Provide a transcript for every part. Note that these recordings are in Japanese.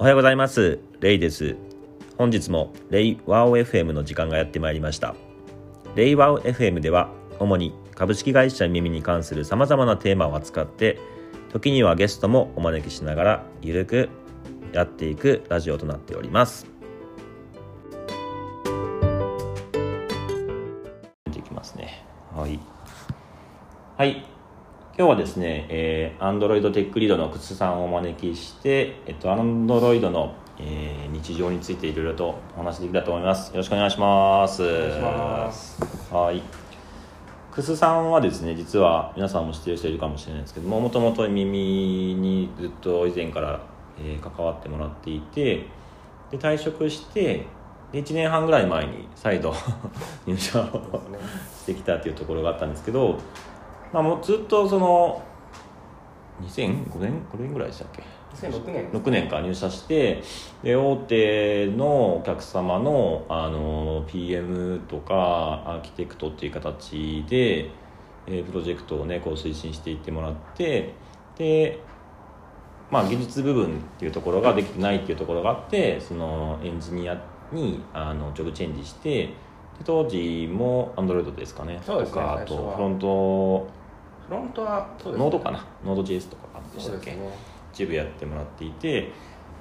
おはようございます。レイです。本日もレイワオ FM の時間がやってまいりました。レイワオ FM では主に株式会社耳に関する様々なテーマを扱って時にはゲストもお招きしながらゆるくやっていくラジオとなっております。はですね、えー、Android テックリードの靴さんをお招きして、えっと、Android の、えー、日常についていろいろとお話できたと思います。よろしくお願いします。お願いします。はい。クスさんはですね、実は皆さんも知ってる人いるかもしれないですけども、もともと耳にずっと以前から、えー、関わってもらっていて、で退職して、で1年半ぐらい前に再度 入社を してきたっていうところがあったんですけど、まあ、もうずっとその2005年5年ぐらいでしたっけ？2006年。6年か入社してで大手のお客様のあの PM とかアーキテクトっていう形で、えー、プロジェクトをねこう推進していってもらってでまあ技術部分っていうところができてないっていうところがあってそのエンジニアにあのジョブチェンジして当時もアンドロイドですかね。そうですねとかあとフロントフロントはそうです、ね、ノードかな。ノード JS とかでしたっけ、ね、一部やってもらっていて。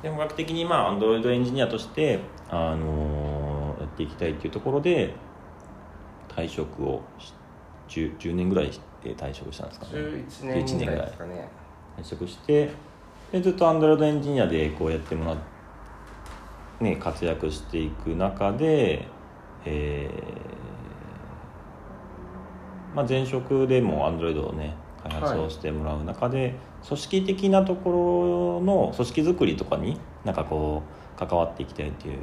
で本格的にまあ Android エンジニアとして、あのー、やっていきたいっていうところで退職を 10, 10年ぐらいで退職したんですかね。11年ぐらい。ですかね。退職してでずっと Android エンジニアでこうやってもらって、ね、活躍していく中で、えーまあ、前職でも Android をね開発をしてもらう中で、はい、組織的なところの組織づくりとかになんかこう関わっていきたいっていう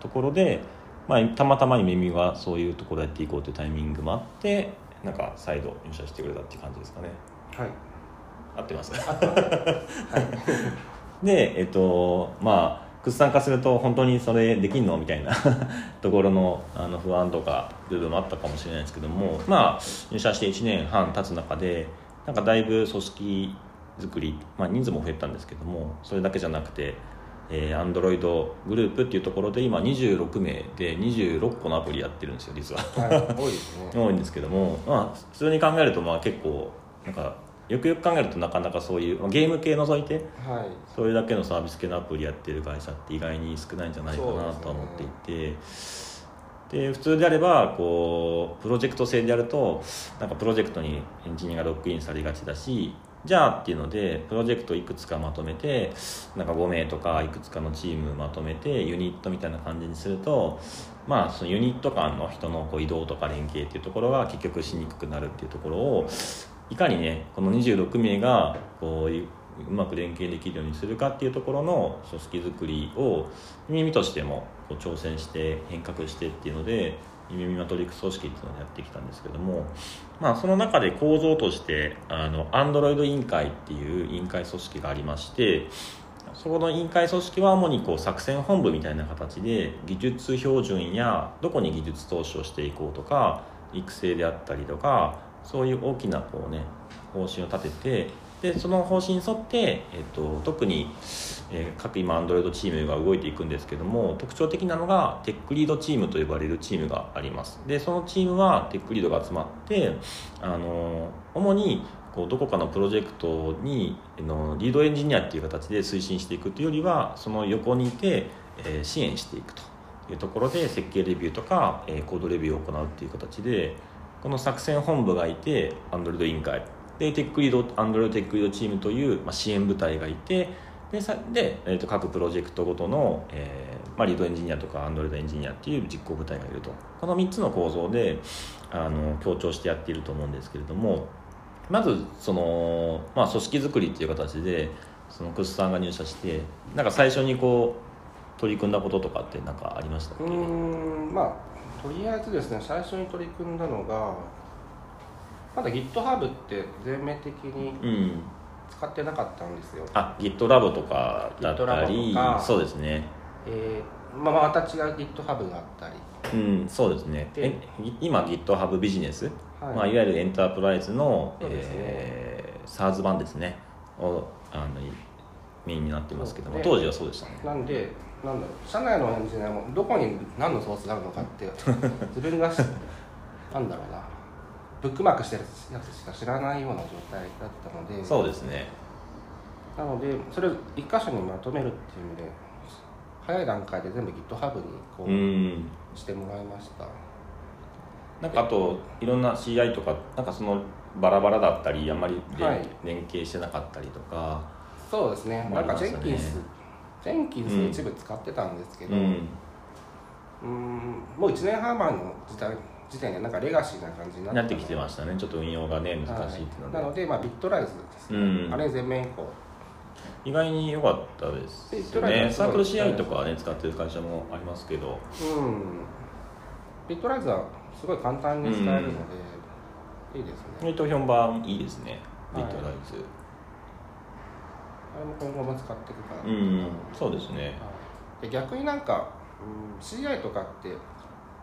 ところで、まあ、たまたまに耳はそういうところやっていこうというタイミングもあってなんか再度入社してくれたっていう感じですかね。はい。合ってます。はい。でえっとまあ屈参加すると本当にそれできんの？みたいな。ところのあの不安とか部分もあったかもしれないですけども。まあ入社して1年半経つ中でなんかだいぶ組織作り、まあ、人数も増えたんですけどもそれだけじゃなくてえー、アンドロイドグループっていうところで今26名で26個のアプリやってるんですよ実は、はい、多いですね。多いんですけども、まあ、普通に考えるとまあ結構なんかよくよく考えるとなかなかそういうゲーム系除いて、はい、それだけのサービス系のアプリやってる会社って意外に少ないんじゃないかなと思っていてで、ね、普通であればこうプロジェクト制でやるとなんかプロジェクトにエンジニアがロックインされがちだしじゃあっていうのでプロジェクトいくつかまとめてなんか5名とかいくつかのチームまとめてユニットみたいな感じにするとまあそのユニット間の人のこう移動とか連携っていうところが結局しにくくなるっていうところをいかにねこの26名がこううまく連携できるようにするかっていうところの組織づくりを耳としてもこう挑戦して変革してっていうので耳マトリック組織っていうのをやってきたんですけども、まあ、その中で構造としてあのアンドロイド委員会っていう委員会組織がありましてそこの委員会組織は主にこう作戦本部みたいな形で技術標準やどこに技術投資をしていこうとか育成であったりとかそういう大きなこうね方針を立ててでその方針に沿って、えっと、特に、えー、各今アンドロイドチームが動いていくんですけども特徴的なのがテックリードチームと呼ばれるチームがあります。でそのチームはテックリードが集まってあの主にこうどこかのプロジェクトにのリードエンジニアっていう形で推進していくというよりはその横にいて、えー、支援していくというところで設計レビューとか、えー、コードレビューを行うっていう形でこの作戦本部がいてアンドロイド委員会。でテックリードアンドロイドテックリードチームという、まあ、支援部隊がいてでさで、えー、と各プロジェクトごとの、えーまあ、リードエンジニアとかアンドロイドエンジニアっていう実行部隊がいると。この3つの構造であの協調してやっていると思うんですけれどもまずその、まあ、組織づくりっていう形でそのクスさんが入社してなんか最初にこう取り組んだこととかって何かありましたっけ？うんまあとりあえずですね最初に取り組んだのがまだ GitHub って全面的に使ってなかったんですよ、うん、あ GitLab とかだったりそうですね。えー、まあまた違う GitHub があったり。うんそうですね。え今 GitHub ビジネス、はい。まあ、いわゆるエンタープライズの、ね。えー、SARS 版ですね。をあのメインになってますけども当時はそうでしたね。なんでなんだろう社内のエンジニアもどこに何のソースがあるのかって 自分がなんだろうなブックマークしてるやつしか知らないような状態だったのでそうですね。なのでそれを一箇所にまとめるっていう意味で早い段階で全部 GitHub にこうしてもらいました。なんかあといろんな CI とかなんかそのバラバラだったりあんまり連はい、連携してなかったりとか。そうですね。なんかジェンキンスジェンキンス一部使ってたんですけど、うん、うんもう1年半前の時代時点でなんかレガシーな感じになってきてましたね。ちょっと運用がね難しいっていうので、はい、なので、まあ、ビットライズですね、うん、あれ全面移行意外に良かったですね。サークル CI とかはね使ってる会社もありますけど。うん。ビットライズはすごい簡単に使えるので、うん、いいですね。投票版いいですね。ビットライズ、はいあれも今後も使っていくかなうん、そうですね、で逆になんか、うん、CI とかって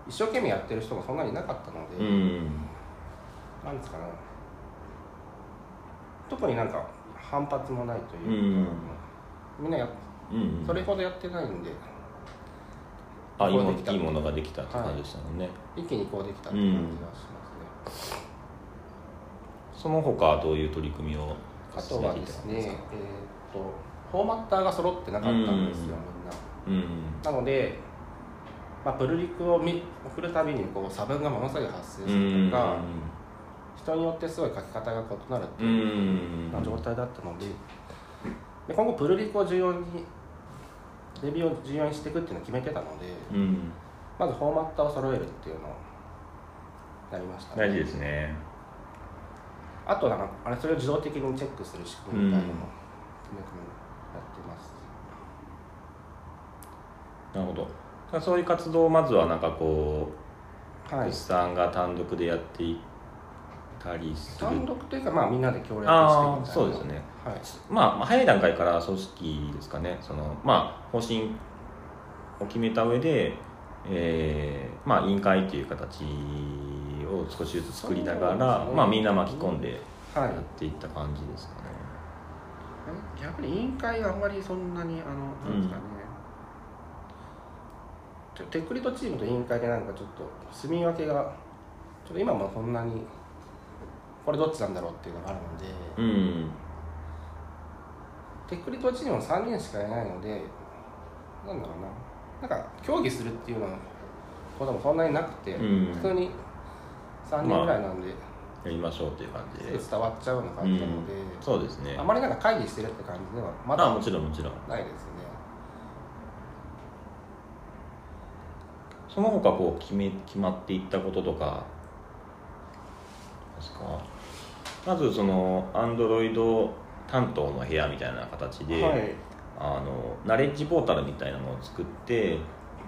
一生懸命やってる人もそんなにいなかったので、うん、なんですかね。特になんか反発もないというか、うん、みんなや、うん、それほどやってないんであいいもいいものができたって感じでしたもんね、はい、一気にこうできたって感じがしますね、その他どういう取り組みをあとはですね、えーとフォーマッターが揃ってなかったんですよ、みんな、うん、なので、まあ、プルリクを送るたびにこう差分がものすごい発生するとか、人によってすごい書き方が異なるっていうな状態だったのでで今後プルリクを重要にレビューを重要にしていくっていうのを決めてたので、うん、まずフォーマッターを揃えるっていうのをやりました、ね、大事ですね。あとなんかあれそれを自動的にチェックする仕組みみたいなのもめ込みやってます。なるほど。そういう活動をまずはなんかこうはい、さんが単独でやっていたりする。単独というかまあみんなで協力してああそうですね、はい、まあ早い段階から組織ですかね。そのまあ方針を決めた上でえー、まあ委員会という形を少しずつ作りながら、ね、まあみんな巻き込んでやっていった感じですかね、逆に委員会があんまりそんなにあのなんですかね、うん、テックリートチームと委員会でなんかちょっと住み分けがちょっと今もそんなにこれどっちなんだろうっていうのがあるので、うん、テックリートチームも3人しかいないのでなんだろうな。なんか協議するっていうのこともそんなになくて、うん、普通に3人ぐらいなんで、まあやりましょうっていう感じで。伝わっちゃうような感じなので、うん、そうですね。あまりなんか会議してるって感じではまだもちろんもちろん。ないですね。その他こう決め決まっていったこととかですか？まずそのアンドロイド担当の部屋みたいな形で、はい、あのナレッジポータルみたいなのを作って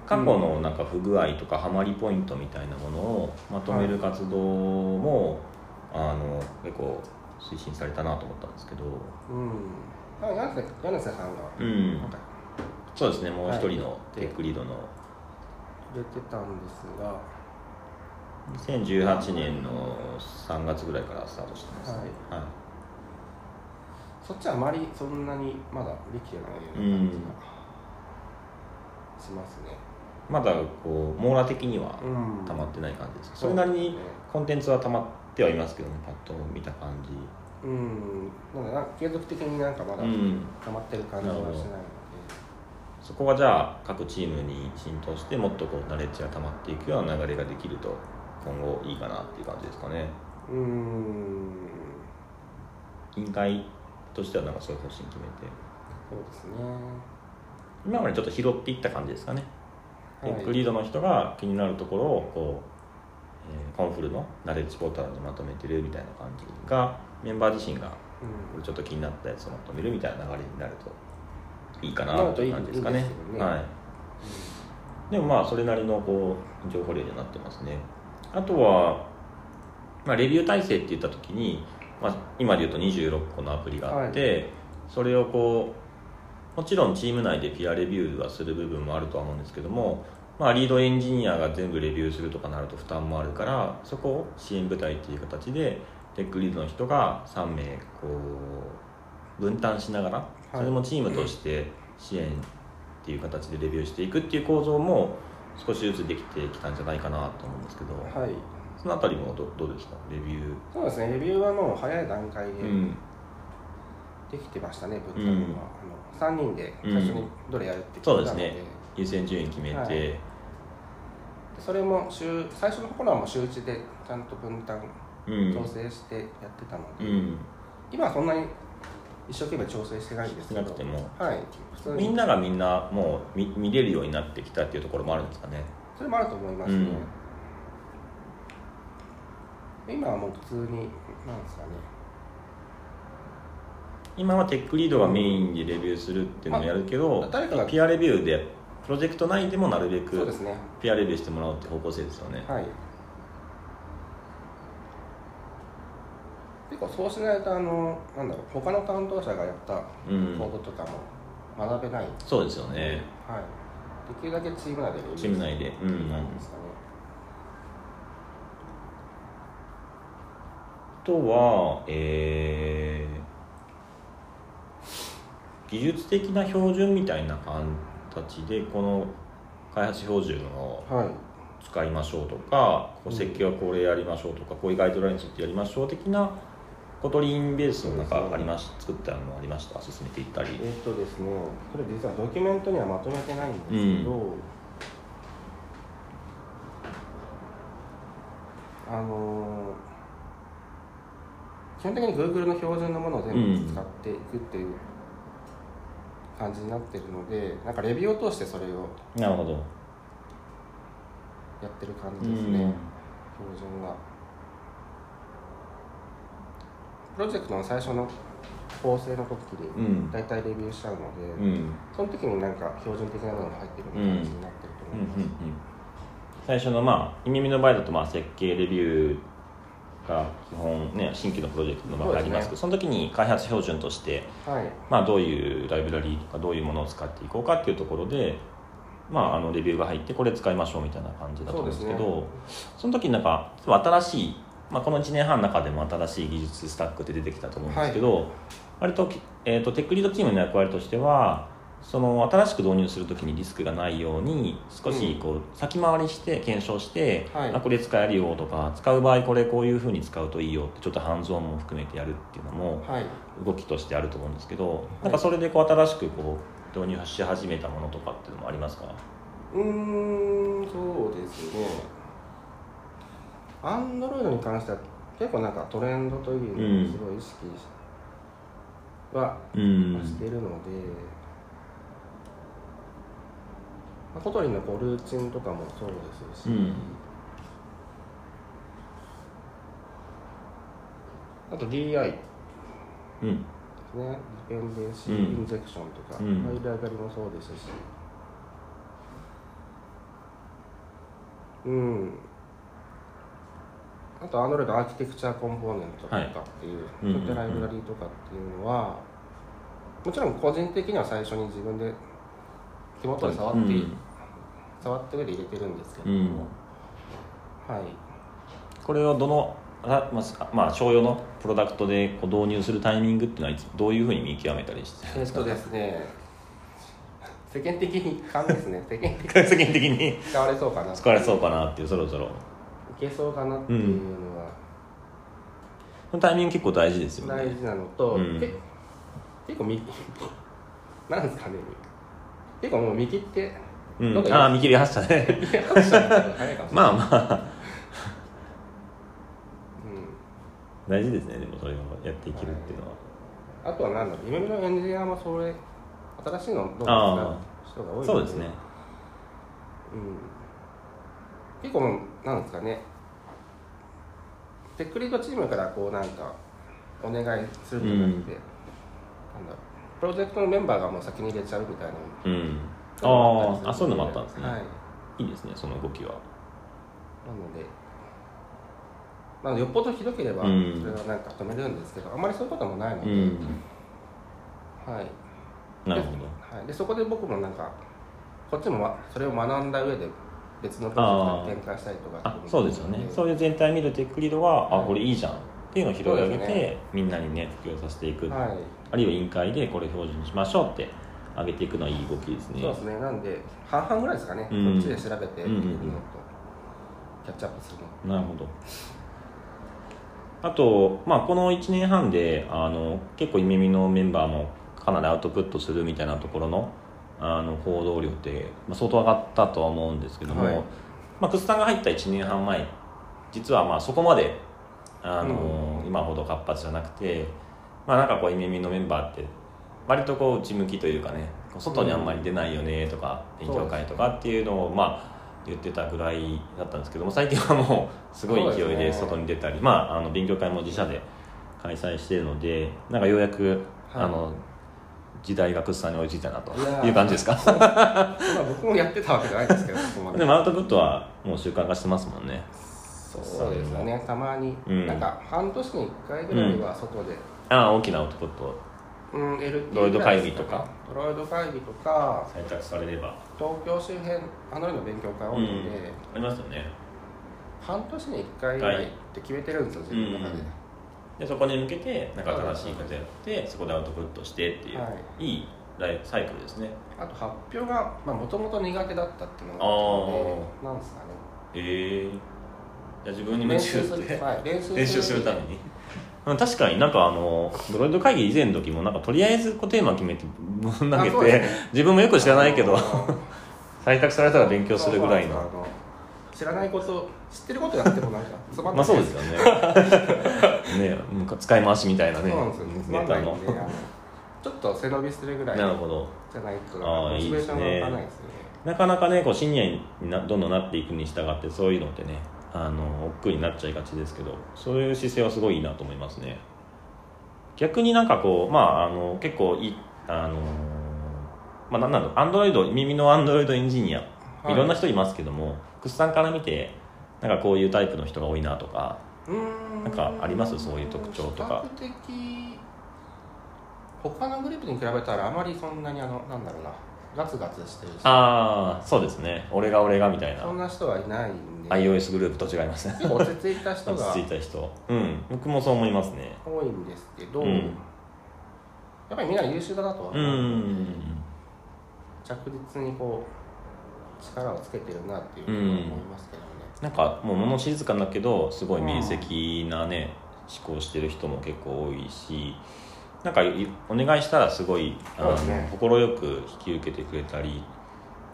過去のなんか不具合とかハマりポイントみたいなものをまとめる活動も、はいあの結構推進されたなと思ったんですけど。うん。柳瀬柳瀬さんが、うん、そうですねもう一人のテックリードの、入れてたんですが。2018年の3月ぐらいからスタートしてますね、はい、はい、そっちはあまりそんなにまだできてないような感じがしますね、まだこう網羅的には溜まってない感じです、うん、それなりにコンテンツは溜まってってはいますけどねパッと見た感じ。うん。なんか継続的になんかまだ溜まってる感じはしないので、そこがじゃあ各チームに浸透してもっとこうナレッジが溜まっていくような流れができると今後いいかなっていう感じですかね。うん。委員会としてはなんかそういう方針決めて。そうですね。今までちょっと拾っていった感じですかね、はい、リードの人が気になるところをこうえー、コンフルのナレッジポータルにまとめてるみたいな感じがメンバー自身がこれちょっと気になったやつをまとめるみたいな流れになるといいかなという感じですかね。いいね。はい、でもまあそれなりのこう情報量になってますね。あとは、まあ、レビュー体制って言った時に、まあ、今で言うと26個のアプリがあって、はい、それをこうもちろんチーム内でピアレビューはする部分もあるとは思うんですけどもまあ、リードエンジニアが全部レビューするとかなると負担もあるからそこを支援部隊っていう形でテックリードの人が3名こ分担しながらそれもチームとして支援っていう形でレビューしていくっていう構造も少しずつできてきたんじゃないかなと思うんですけど、はい、そのあたりもどどうですかレビュー。そうですねレビューはもう早い段階でできてましたね、ぶっちゃけは、あの3人で最初にどれやるって決めたので、そうですね。優先順位決めて、はいそれも週最初の頃はもう週1でちゃんと分担調整してやってたので、うん、今はそんなに一生懸命調整してないんですけどなくても、はい、みんながみんなもう見見れるようになってきたっていうところもあるんですかね。それもあると思いますね、うん、今はもう普通になんですかね。今はテックリードがメインでレビューするっていうのをやるけど、まあ、誰かがピアレビューでプロジェクト内でもなるべくピアレビューしてもらおうって方向性ですよね。はい。結構そうしないとあのなんだろう他の担当者がやったコードとかも学べない、うん、そうですよね。はい。できるだけチーム内でチーム内で。うんなんです。かね。とはえー、技術的な標準みたいな形でこの開発標準を使いましょうとか、はい、こう設計はこれやりましょうとか、こういうガイドラインについてやりましょう的な Kotlin ベースの中ありまし、ね、作ったのありました。進めていったり。えっとですねこれ実はドキュメントにはまとめてないんですけど、うん、あの基本的に Google の標準のものを全部使っていくっていう感じになってるのでなんかレビューを通してそれをなるほど。やってる感じですね、標準がプロジェクトの最初の構成の時に大体レビューしちゃうので、うん、その時になんか標準的なものが入ってる感じになってると思います、最初のまあ意味の場合だとまあ設計レビューが基本ね新規のプロジェクトの場合ありますけどそ、ね,、の時に開発標準として、はい、まあ、どういうライブラリーとかどういうものを使っていこうかっていうところで、まあ、あのレビューが入ってこれ使いましょうみたいな感じだと思うんですけどそ、ね,、の時になんか新しい、まあ、この1年半の中でも新しい技術スタックって出てきたと思うんですけど、はい、割と,、えーと、とテックリードチームの役割としてはその新しく導入するときにリスクがないように少しこう先回りして検証して、うん、あこれ使えるよとか使う場合これこういうふうに使うといいよってちょっとハンズオンも含めてやるっていうのも動きとしてあると思うんですけど、はい、なんかそれでこう新しくこう導入し始めたものとかっていうのもありますか？うんそうですね。アンドロイドに関しては結構なんかトレンドというのをすごい意識はしているので、うんまあ、 Kotlin のコルーチンとかもそうですし、うん、あと DI うん、ですねディペンデンシーインジェクションとか、うん、ファイル上がりもそうですし。うん。あとアンドロイドアーキテクチャコンポーネントとかっていう、はい、そういったライブラリーとかっていうのは、もちろん個人的には最初に自分で手元で触って、うん、触った上で入れてるんですけども、うん、はい。これはどのあまあ、商用のプロダクトでこう導入するタイミングっていうのはどういうふうに見極めたりしてえっとですね。世間的に勘ですね。世間的に。世間的に？使われそうかな。使われそうかなっていうそろそろ。いけそうかなっていうのは、うん、タイミング結構大事ですよね。大事なのと、うん、結構見 なんですかね。結構もう見切ってうん、ああ見切り発車ね。まあまあ、うん、大事ですねでもそれをやっていけるっていうのは、あとは何だろう。夢見のエンジニアもそれ新しいのどうか人が多いそうですね。うん。結構なんですかね。テックリードチームからこうなんかお願いするとなって、うん、なんだろう。プロジェクトのメンバーがもう先に入れちゃうみたいな、うんああそういうのもあったんですね、はい、いいですねその動きは。なのでまあ、よっぽどひどければそれはなんか止めるんですけど、うん、あんまりそういうこともないので、うん、はい。なるほど。はい、でそこで僕もなんかこっちもそれを学んだ上で別のプロジェクトに展開したりとかそうですよね。そういう全体見るテックリードはあこれいいじゃん。っていうのを拾い上げて、ね、みんなにね普及させていく、はい、あるいは委員会でこれ標準にしましょうって上げていくのはいい動きですね。そうですね。なんで半々ぐらいですかね、うん、こっちで調べているのと、キャッチアップするの。なるほど。あと、まあ、この1年半であの結構イメミのメンバーもかなりアウトプットするみたいなところのあの報道量って、まあ、相当上がったとは思うんですけども、はい、まあ、クスさんが入った1年半前実はまあそこまであの、うん、今ほど活発じゃなくて、まあ、なんかこうイメミのメンバーって割とこう内向きというかね外にあんまり出ないよねとか、勉強会とかっていうのをまあ言ってたぐらいだったんですけども最近はもう すごい勢いで外に出たり、ね、まああの勉強会も自社で開催しているのでなんかようやく、はい、あの時代がくっさんに追いついたなという感じですか？まあ僕もやってたわけじゃないですけど で。もアウトプットはもう習慣化してますもんね。そうですよね。たまに、うん、なんか半年に1回ぐらいは外で、うん、ああ大きなアウトプットうん、LT ロイド会議とか。ロイド会議とか採択されれば。東京周辺あのような勉強会多いんで、うん、ありますよね。半年に1回ぐらいって決めてるんですよ、自分の中で、でそこに向けてなんか新しいことやってそこでアウトプットしてっていう、はい、いいサイクルですね。あと発表がもともと苦手だったっていうのがあってなんですかね。ええー、じゃあ自分に夢中って、はい、練習するために確かになんかあのドロイド会議以前の時もなんかとりあえずこうテーマ決めて投げて、ね、自分もよく知らないけど採択されたら勉強するぐらいの。知らないこと知ってることやってもなんか つまんない。まあそうですよね。ね使い回しみたいなねネタの。ちょっと背伸びするぐらいなるほど。じゃないとモチベーションがわかないですね。なかなかねこうシニアになどんどんなっていくに従ってそういうのってねあの億劫になっちゃいがちですけどそういう姿勢はすごいいいなと思いますね。逆になんかこうまああの結構いあのまあ何なのアンドロイド耳のアンドロイドエンジニア、はい、いろんな人いますけどもクスさんから見てなんかこういうタイプの人が多いなとかなんかあります？そういう特徴とか。比較的他のグループに比べたらあまりそんなにあのなんだろうなガツガツしてるし。ああそうですね。俺が俺がみたいな。そんな人はいないんで iOS グループと違います。ね落ち着いた人が。落ち着いた人。うん。僕もそう思いますね。多いんですけど、うん、やっぱりみんな優秀だなとは思う。ので着実にこう力をつけてるなっていうふうに思いますけどね、うん、なんかもう物静かだけどすごい明晰なね、思考してる人も結構多いしなんかお願いしたらすごい快、ね、く引き受けてくれたり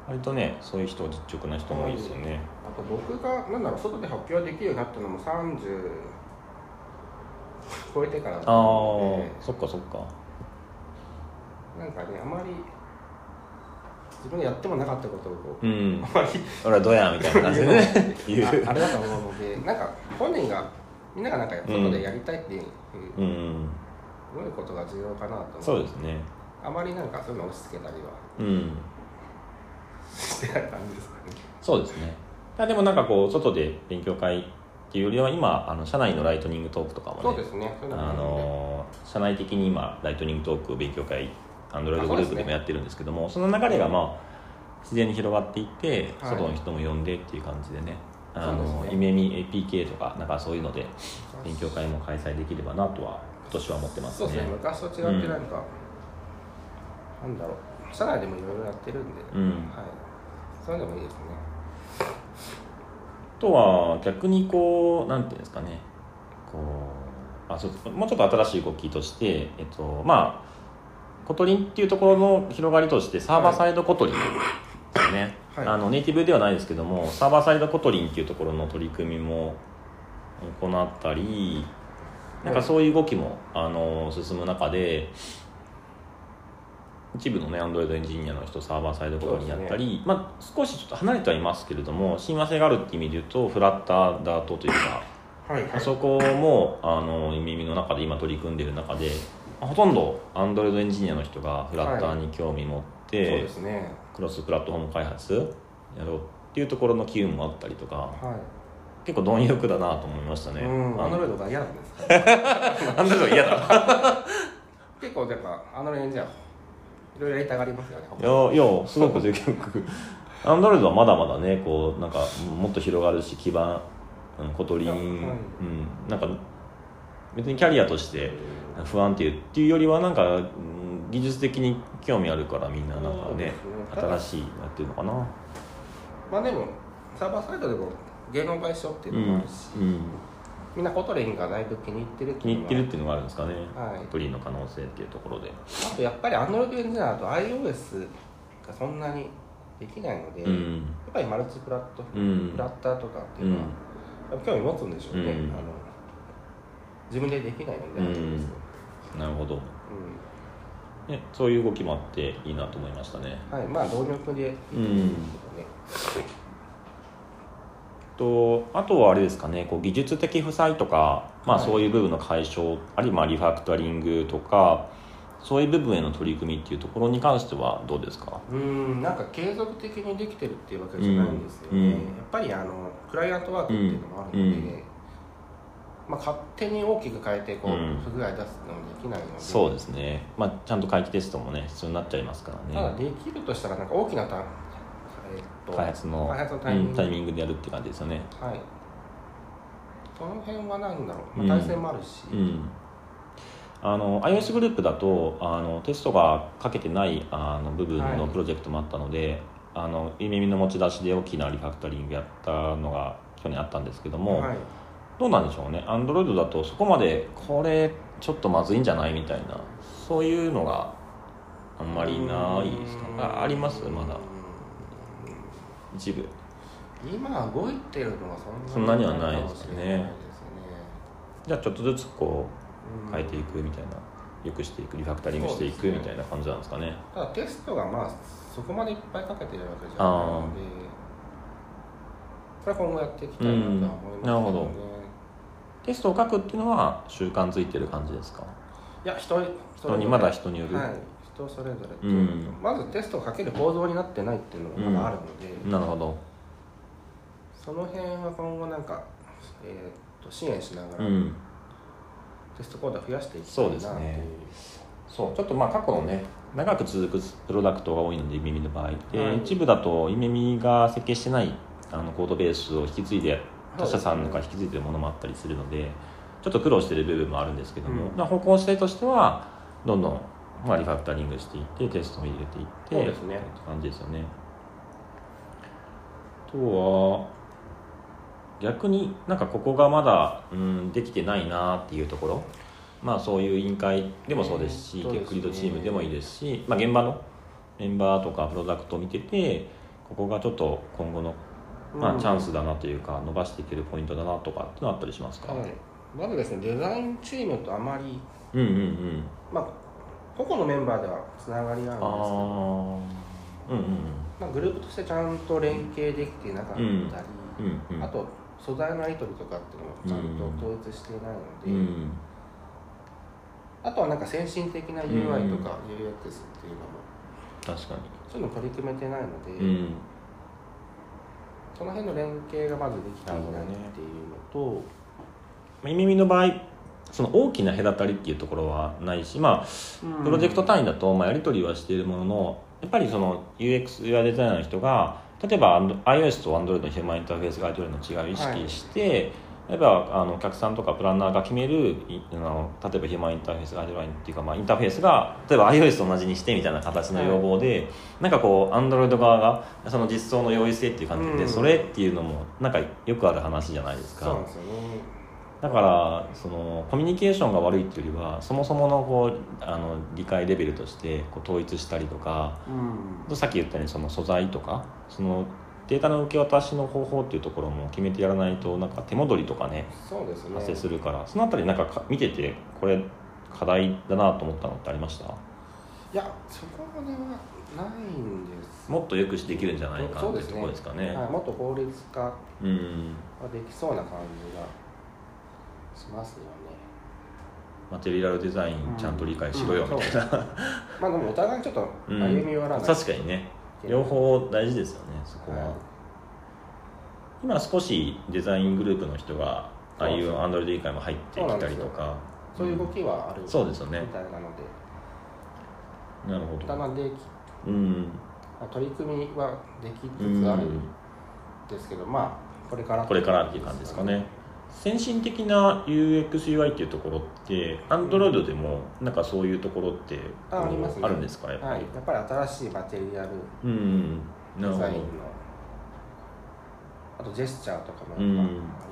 割とねそういう人実直な人も多いですよね。あと僕がなんだろう外で発表できるようになったのも30超えてからだったので。あそっかそっか。なんかねあまり自分がやってもなかったことをこう、うん、あまり俺はどうやみたいな感じでね。あれだと思うのでなんか本人がみんながなんか外でやりたいっていう、うん、うんどういうことが重要かなとそうですね。あまりなんかそういうの押し付けたりは。うん。してない感じですかね。そうですね。でもなんかこう外で勉強会っていうよりは今あの社内のライトニングトークとかもねそうですね。あの社内的に今ライトニングトーク勉強会アンドロイドグループでもやってるんですけどもそ,、の流れがまあ自然に広がっていって、外の人も呼んでっていう感じでねあの、ね、夢見 APK とかなんかそういうので勉強会も開催できればなとは今年は思ってますね。そうですね昔と違ってなんか、うん、なんだろう。社内でもいろいろやってるんで、うん、はい、そういうのもいいですね。とは逆にこうなんていうんですかね。こうあそうもうちょっと新しい動きとして、えっと、まあ Kotlin っていうところの広がりとしてサーバーサイド Kotlin ですね、はい、あのネイティブではないですけどもサーバーサイド Kotlin っていうところの取り組みも行ったりなんかそういう動きも、あの進む中で一部のねアンドロイドエンジニアの人サーバーサイド Kotlin にやったり、ね、まあ、少しちょっと離れてはいますけれども親和性があるっていう意味で言うとフラッターダートというか、はいはい、あそこもあの耳の中で今取り組んでる中でほとんどアンドロイドエンジニアの人がフラッターに興味持って、はい、そうですね、クロスプラットフォーム開発やろうっていうところの機運もあったりとか、はい結構貪欲だなと思いましたね。アンドロイドが嫌なんですか、アンドロイド嫌だ。結構やっぱアンドロイドじゃいろいろやりたがりますよねいやいやすごく積極アンドロイドはまだまだねこうなんかもっと広がるし基盤コトリン、はい、うん、なんか別にキャリアとして不安っていうっていうよりはなんか、うん技術的に興味あるからみんななんかねね。新しいやってるのかな。まあでもサーバーサイドでも芸能会所っていうのもあるし、うん、みんなコトリンがだいぶ気に入ってる気に入ってるっていうのがあるんですかね、はい。プリンの可能性っていうところで。あとやっぱり Android エンジニアだと iOS がそんなにできないので、やっうんぱりマルチプラット、うん。フラッターとかっていうのは、やっぱ興味持つんでしょうね、うん。あの自分でできないので、うん。なるほど、ね、そういう動きもあっていいなと思いましたね。はい。まあ動力でいいと思うんですけどね、とあとはあれですかねこう技術的負債とか、まあ、はい。そういう部分の解消、あるいはまあリファクタリングとかそういう部分への取り組みっていうところに関してはどうですか？うんなんか継続的にできてるっていうわけじゃないんですよね、うんうん。やっぱりあのクライアントワークっていうのもあるので、うんまあ、勝手に大きく変えてこう、うん。不具合出すのもできないので。そうですね、まあ、ちゃんと回帰テストもね必要になっちゃいますからね。ただできるとしたらなんか大きなた、えっと開発の開発のタイミング。うんタイミングでやるって感じですよね。はい。その辺は何だろう、うん。まあ、対戦もあるし、うん。あの iOS グループだとあのテストがかけてないあの部分のはい。プロジェクトもあったので、あの耳の持ち出しで大きなリファクタリングやったのが去年あったんですけども、はい、どうなんでしょうね。Android だとそこまでこれちょっとまずいんじゃないみたいなそういうのがあんまりないですか？ああります？まだ一部。今動いてるのはそそんなにはかないですね。ね。じゃあちょっとずつこううん。変えていくみたいなよくしていくリファクタリングしていくみたいな感じなんですかね。ただテストがまあそこまでいっぱいかけてるわけじゃないのでこれは今後やっていきたいなとは思いますけうんなるほど。テストを書くっていうのは習慣づいてる感じですか？いや人人にまだ人による。はい人それぞれうん。まずテストをかける構造になってないっていうのがまだあるので、なるほど。その辺は今後なんか、えー、と支援しながらうん。テストコードを増やしていきたいそうなっていう。ですね。そう。ちょっとまあ過去のね長く続くプロダクトが多いので耳の場合で、はい。一部だと耳が設計してないあのコードベースを引き継いで他社さんから引き継いでるものもあったりするのでちょっと苦労してる部分もあるんですけども、うんまあ方向性としてはどんどん、まあ、リファクタリングしていってテストも入れていってそうですね。って感じですよね。あとは逆になんかここがまだ、うん、できてないなっていうところ。まあそういう委員会でもそうですし、うんテックリードチームでもいいですし、まあ、現場のメンバーとかプロダクトを見ててここがちょっと今後の、まあ、チャンスだなというか伸ばしていけるポイントだなとかってのはあったりしますか、はい、まずですねデザインチームとあまり、うんうんうん。まあ、個々のメンバーではつながりがあるんですけあどあうんうんまあ、グループとしてちゃんと連携できてなかったり、うんうんうんあと素材のやり取りとかっていうのもちゃんと統一していないので、うんあとはなんか先進的な UI とか UX っていうのも確かそういうの取り組めてないので、にうん。その辺の連携がまずできていないっていうのと、まあ耳の場合その大きな隔たりっていうところはないしまあプロジェクト単位だと、まあ、やり取りはしているもののやっぱりその UX やデザイナーの人が例えば iOS と Android のヒューマンインターフェースガイドラインの違いを意識して、例えばあのお客さんとかプランナーが決めるいあの例えばヒューマンインターフェースガイドラインっていうか、まあ、インターフェースが例えば iOS と同じにしてみたいな形の要望で、なんかこう Android 側がその実装の用意性っていう感じで、うん。それっていうのもなんかよくある話じゃないですか。そうですよねだからそのコミュニケーションが悪いっていうよりはそもそものこうあの理解レベルとしてこう統一したりとかうん。さっき言ったようにその素材とかそのデータの受け渡しの方法っていうところも決めてやらないとなんか手戻りとかねそうですね。発生するからそのあたりなんかか見ててこれ課題だなと思ったのってありました？いやそこまではないんです。もっとよくできるんじゃないかっていうところですかね。はい、もっと効率化はうん。できそうな感じがしますよね。マテリアルデザインちゃんと理解しろよみたいな、まあでもお互いちょっとうん歩み寄らない、確かにね。両方大事ですよねそこは、はい。今少しデザイングループの人がああいうアンドロイド理解も入ってきたりとか。そういう動きはある、そうですよね。みたいなので。なるほど。だんだんできうん。取り組みはできつうんつあるんですけど、まあこれからこれからっていう感じですかね先進的な UXUI っていうところって Android でもなんかそういうところってあありますね。あるんですか？やっぱり、はい、やっぱり新しいマテリアルデザインの。あとジェスチャーとかもあり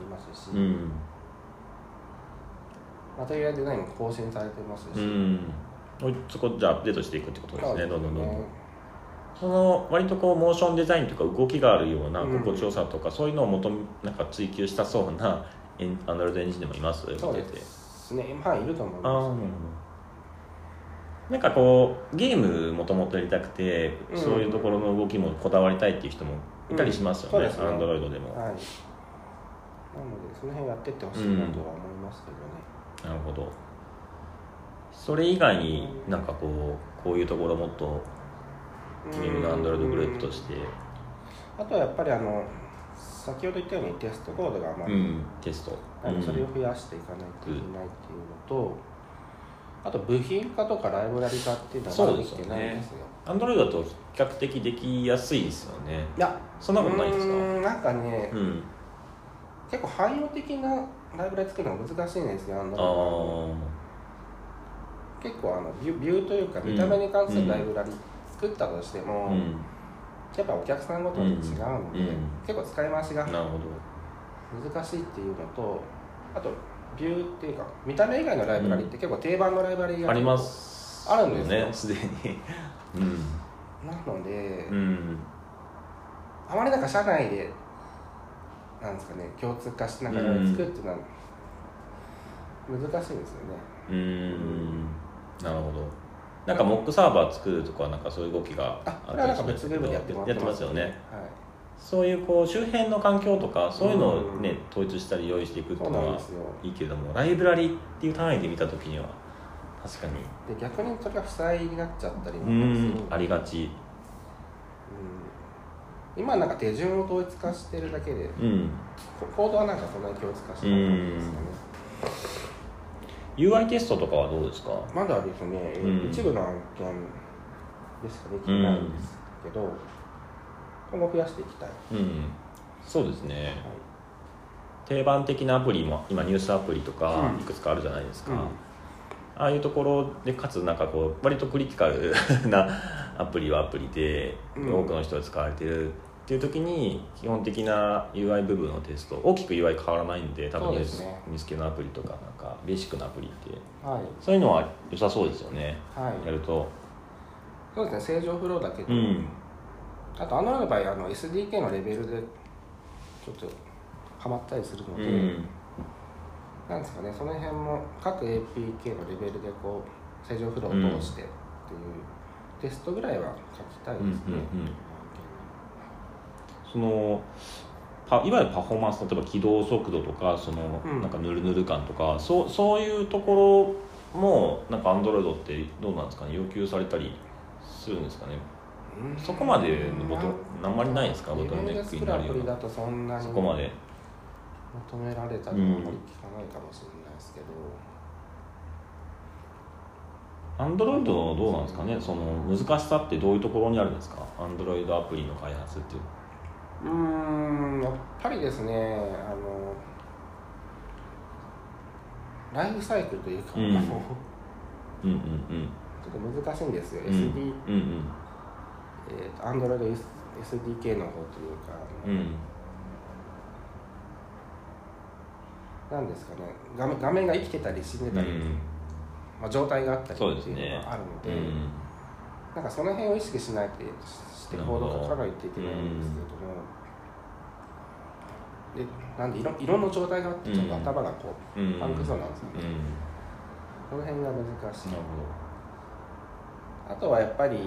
ますし、うん。マテリアルデザインも更新されてますし、うん。そこじゃあアップデートしていくってことですね。そうどんどんどんどん。ねその割とこうモーションデザインとか動きがあるようなうん心地よさとか、そういうのを求めなんか追求したそうなアンドロイドエンジンでもいます？そうですね。まあいると思いああなるほまどなんかこうゲームもともとやりたくて、うん。そういうところの動きもこだわりたいっていう人もいたりしますよね、アンドロイドでも、すはい。なのでその辺やってってほしいなとは思いますけどね、なるほど。それ以外になんかこうこういうところもっと君のアンドロイドグループとして。あとはやっぱりあの先ほど言ったようにテストコードがあまり、うんテスト。それを増やしていかないといけないっていうのと、あと部品化とかライブラリ化っていうのはまだできてないんですよ。アンドロイドだと比較的できやすいですよね。いやそんなことないですか？なんかね、うん。結構汎用的なライブラリ作るのが難しいんですよアンドロイドあ結構あのビュビューというか見た目に関するライブラリ作ったとしてあも、うんやっぱお客さんごとに違うので、うん。結構使い回しが難しいっていうのとあとビューっていうか見た目以外のライブラリって結構定番のライブラリがどありますあるんですよ。ねすでに。うん。なので、うん。あまりなんか社内でなんですかね共通化しながら作るっていうのは難しいですよね、うん。なるほどなんかモックサーバー作るとかなんかそういう動きがあこれはなんか別ルームでやってますよね。はい。そういうこう周辺の環境とかそういうのをね、統一したり用意していくっていうのはいいけれどもライブラリっていう単位で見た時には確かにで逆にそれが負債になっちゃったりもありがち。うん。今なんか手順を統一化してるだけでうん。ココードはなんかそんなに統一化してない感じですかね UI テストとかはどうですか？まだですね、うん。一部の案件でしかできてないんですけど、今後増やしていきたい、うん。そうですね。はい。定番的なアプリも今ニュースアプリとかうん。いくつかあるじゃないですか、うん。ああいうところでかつなんかこう割とクリティカルなアプリはアプリでうん。多くの人が使われてるっていう時に基本的な UI 部分のテスト大きく UI 変わらないんで多分ニュースそうですね。ニュース系のアプリとかなんかベーシックなアプリって。はい。そういうのは良さそうですよね。はい。やると。そうですね正常フローだけど、うん。あとあのの場合あの SDK のレベルでちょっとハマったりするので、うん。なんですかねその辺も各 APK のレベルでこう正常フローを通してっていうテストぐらいは書きたいですね、うんうんうんそのパいわゆるパフォーマンス例えば起動速度とかその、うん。なんかヌルヌル感とかそうそういうところもなんかアンドロイドってどうなんですかね？要求されたりするんですかね？うんそこまでのボトあんまりないですか？ボトルネックになるような。そんなにそこまで。求められたらあんまり聞かないかもしれないですけど、アンドロイドのどうなんですかね？その難しさってどういうところにあるんですか？アンドロイドアプリの開発っていううーんやっぱりですねあのライフサイクルというか、うん。あのうんうんちょっと難しいんですよ、うん。SD、うんうん。えーと、Android SDK の方というか、うん。うんなんですかね。画面画面が生きてたり死んでたり、まあ、状態があったりっていうのがあるのでうん。なんかその辺を意識しないとしてコード書かないといけないん。ですけれども、でなんでいろいろんな状態があってちょっとうん頭がこう、うんパンクそうなんですよね、うんこの辺が難しいあとはやっぱり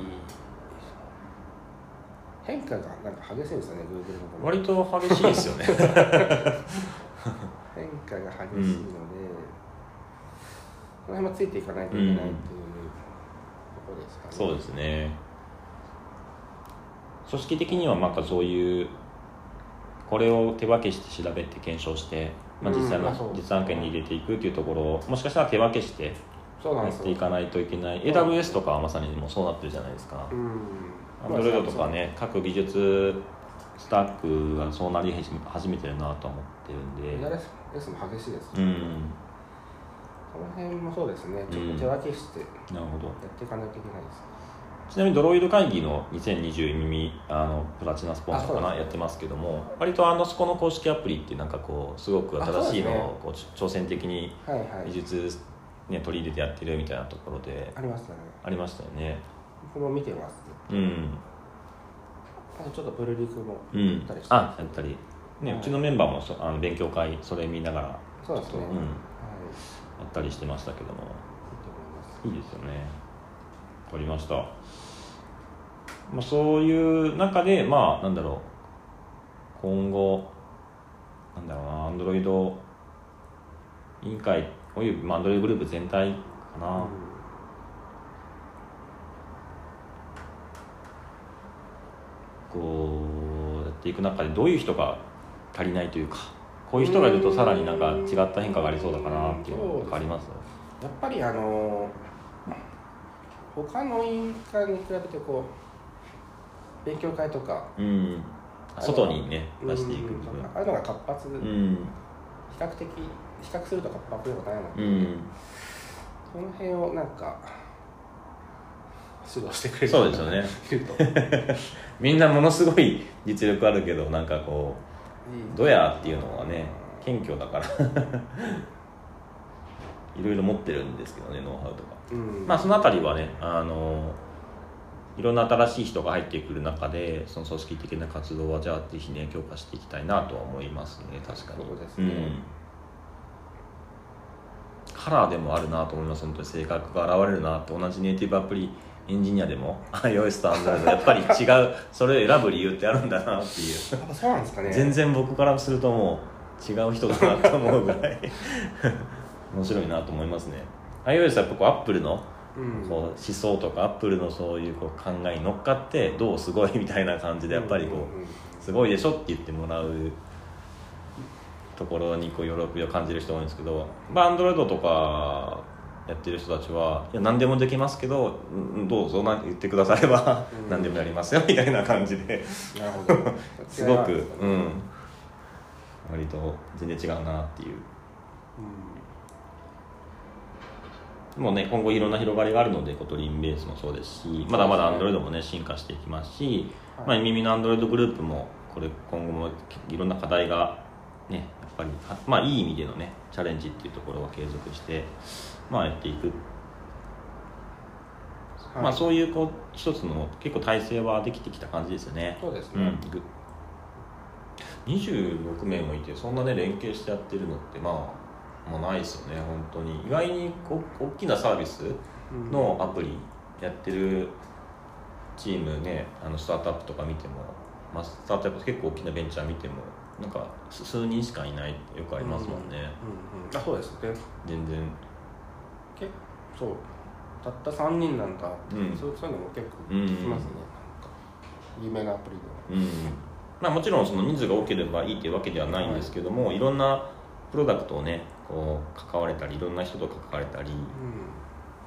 変化がなんか激しいんですよね。Google のほど割と激しいですよね 変化が激しいので、この辺もついていかないといけないっていうところですかね、そうですね組織的にはなんかそういうこれを手分けして調べて検証して、まあ、実際の実案件に入れていくっていうところをもしかしたら手分けしてやっていかないといけない。AWS とかはまさにもうそうなってるじゃないですか。うん。Android とかね各技術スタックがそうなり始めてるなと思ってるんで。RS も激しいです、うん。この辺もそうですね。ちょっと手分けしてやっていかないといけないです、ちなみにドロイド会議の2020耳あのプラチナスポンサーかな、やってますけども割とあのそこの公式アプリってなんかこうすごく新しいのをこう挑戦的にはいはい。技術、ね、取り入れてやってるみたいなところでありましたね。ありましたよね。僕も見てます。うん。あとちょっとプルリクもうん。やったりして。あやったり、ねはい。うちのメンバーもそあの勉強会それ見ながらそうですね、うん。はい。やったりしてましたけども。いいですよね。わかりました、まあ、そういう中でまあなんだろう。今後なんだろうなアンドロイド委員会およびアンドロイドグループ全体かな、こうやっていく中でどういう人が足りないというかこういう人がいるとさらになんか違った変化がありそうだかなっていうのがあります？やっぱりあの他の委員会に比べてこう勉強会とかうん。外にね出していくうん部分ああいうのが活発、比うん。較的比較すると活発ではないので、うん。その辺をなんか指導してくれるそうですよね。みんなものすごい実力あるけどなんかこうどやっていうのはね謙虚だから。いろいろ持ってるんですけどねノウハウとか。うん。まあそのあたりはねあのいろんな新しい人が入ってくる中でその組織的な活動はじゃあぜひね強化していきたいなとは思いますね。確かに。そうですね。ん、カラーでもあるなと思います。本当に性格が現れるなって同じネイティブアプリエンジニアでも iOS と Android やっぱり違うそれを選ぶ理由ってあるんだなっていう。やっぱそうなんですかね。全然僕からするともう違う人だなと思うぐらい。面白いなと思いますね。iOS はやっぱこうアップルのうんこう思想とかアップルのそういうこう考えに乗っかってどうすごいみたいな感じでやっぱりこうんうんうん。うすごいでしょって言ってもらうところにこう喜びを感じる人多いんですけどまあ Android とかやってる人たちはいや何でもできますけどうんどうぞな言ってくださればうん。何でもやりますよみたいな感じで。すごくうん。割と全然違うなっていうもうね今後いろんな広がりがあるのでコトリンベースもそうですしまだまだ Android もね進化していきますし、はい。まあ、耳の Android グループもこれ今後もいろんな課題がねやっぱりはまあいい意味でのねチャレンジっていうところは継続してまあやっていく、はい。まあそういうこう一つの結構体制はできてきた感じですよね。そうですね。うん、ぐ26名もいてそんなね連携してやってるのってまあ、まあ、ないですよね本当に。意外にこ大きなサービスうん。のアプリやってるチームねあのスタートアップとか見ても、まあ、スタートアップ結構大きなベンチャー見てもなんか数数人しかいないってよくありますもんね、うんうんあそうですね。全然。結構そう。たった3人なんだ、うん。そういうのも結構うん聞きますね、なんか有名なアプリでは。うん。まあ、もちろんその人数が多ければいいというわけではないんですけども、い、ろんなプロダクトをねこう関われたりいろんな人と関われたり、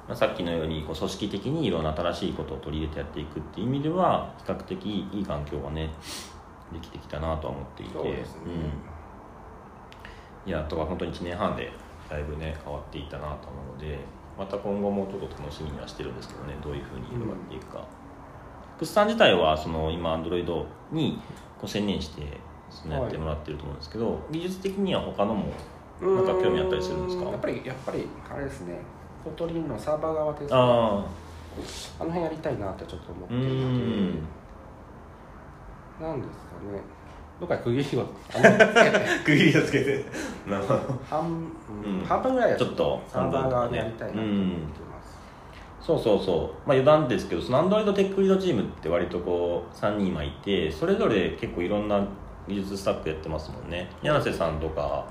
まあ、さっきのようにこう組織的にいろんな新しいことを取り入れてやっていくっていう意味では比較的いい環境がねできてきたなとは思っていて。そうですね。うん、いやあとは本当に1年半でだいぶね変わっていったなと思うのでまた今後もちょっと楽しみにはしてるんですけどねどういうふうに広がっていくか、クスさん自体はその今 Android にこう専念してそのやってもらってると思うんですけど、技術的には他のもうんなんか興味あったりするんですか？やっぱりやっぱりあれですね。 Kotlin のサーバー側ですねああ。の辺やりたいなってちょっと思ってるなんですかね。どっかで区切りをあのつけて。区切りをつけて。半,、うんうん。半分ぐらいはちょっとサーバー側でやりたいなと思ってます、そうそうそう、まあ、余談ですけどその Android テックリードチームって割とこう3人今いてそれぞれ結構いろんな技術スタックやってますもんね。柳瀬さんとか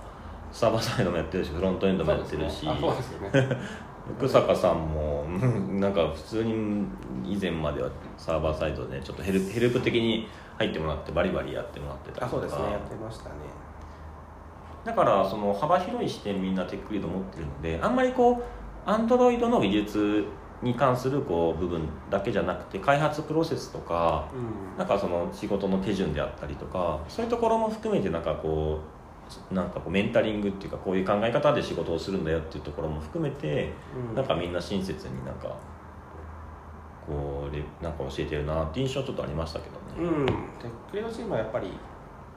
サーバーサイドもやってるしフロントエンドもやってるし、そうですねあそうですよね。福坂さんもうん なんか普通に以前まではサーバーサイドでちょっとヘルヘルプ的に入ってもらってバリバリやってもらってたりとか。あそうですね。やってましたね。だからその幅広い視点みんなテックリード持ってるのであんまりこうアンドロイドの技術に関するこう部分だけじゃなくて開発プロセスとか、うん。なんかその仕事の手順であったりとかそういうところも含めてなんかこうなんかこうメンタリングっていうかこういう考え方で仕事をするんだよっていうところも含めてうん。なんかみんな親切になんかこうレなんか教えてるなって印象ちょっとありましたけどね。うん、テックリードチームはやっぱり、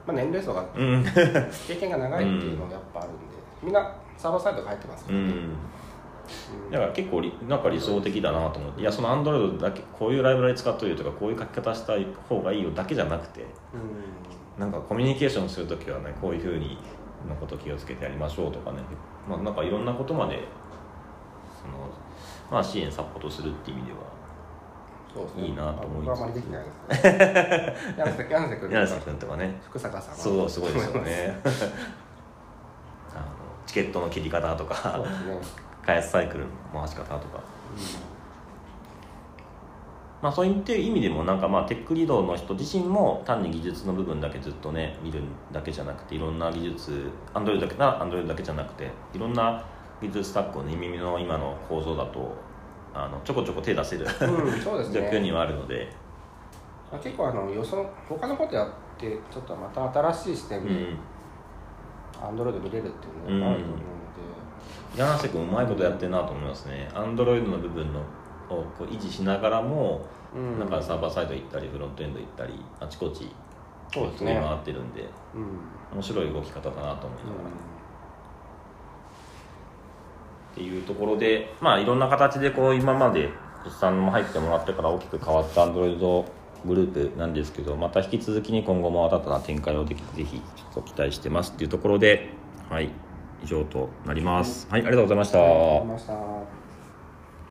まあ、年齢層がうん、経験が長いっていうのがやっぱあるんで、みんなサーバーサイドが入ってますからね、うん。うん。だから結構りなんか理想的だなと思って。いやそのアンドロイドだけこういうライブラリ使っとるとかこういう書き方した方がいいよだけじゃなくてうんなんかコミュニケーションするときはねこういうふうにのこと気をつけてやりましょうとかね、まあ、なんかいろんなことまでその、まあ、支援サポートするっていう意味ではそうですね。いいなと思い僕はあまりできないですね。柳瀬柳瀬君柳瀬君とかね。福坂さんは。そうすごいですよね。あのチケットの切り方とか。開発サイクルの回し方とかまあ、そういった意味でもなんかまあテックリードの人自身も単に技術の部分だけずっとね見るだけじゃなくていろんな技術アンドロイドだけなアンドロイドだけじゃなくていろんな技術スタックをね耳の今の構造だとあのちょこちょこ手出せるうん、うん、そうです状況にねはあるので、結構あのよそ他のことやってちょっとまた新しい視点でうん、アンドロイド見れるっていうのがあると思うので、柳瀬君うまいことやってるなと思いますね。アンドロイドの部分のをこう維持しながらも、うんなんかサーバーサイド行ったりフロントエンド行ったりあちこちそうですね回ってるんでうんうん面白い動き方だなと思いながら。っていうところで、まあ、いろんな形でこう今まで実さんも入ってもらってから大きく変わった Android グループなんですけどまた引き続きに今後も新たな展開をできぜひ期待してますっていうところで、はい、以上となります。はい、ありがとうございました。ありがとうございました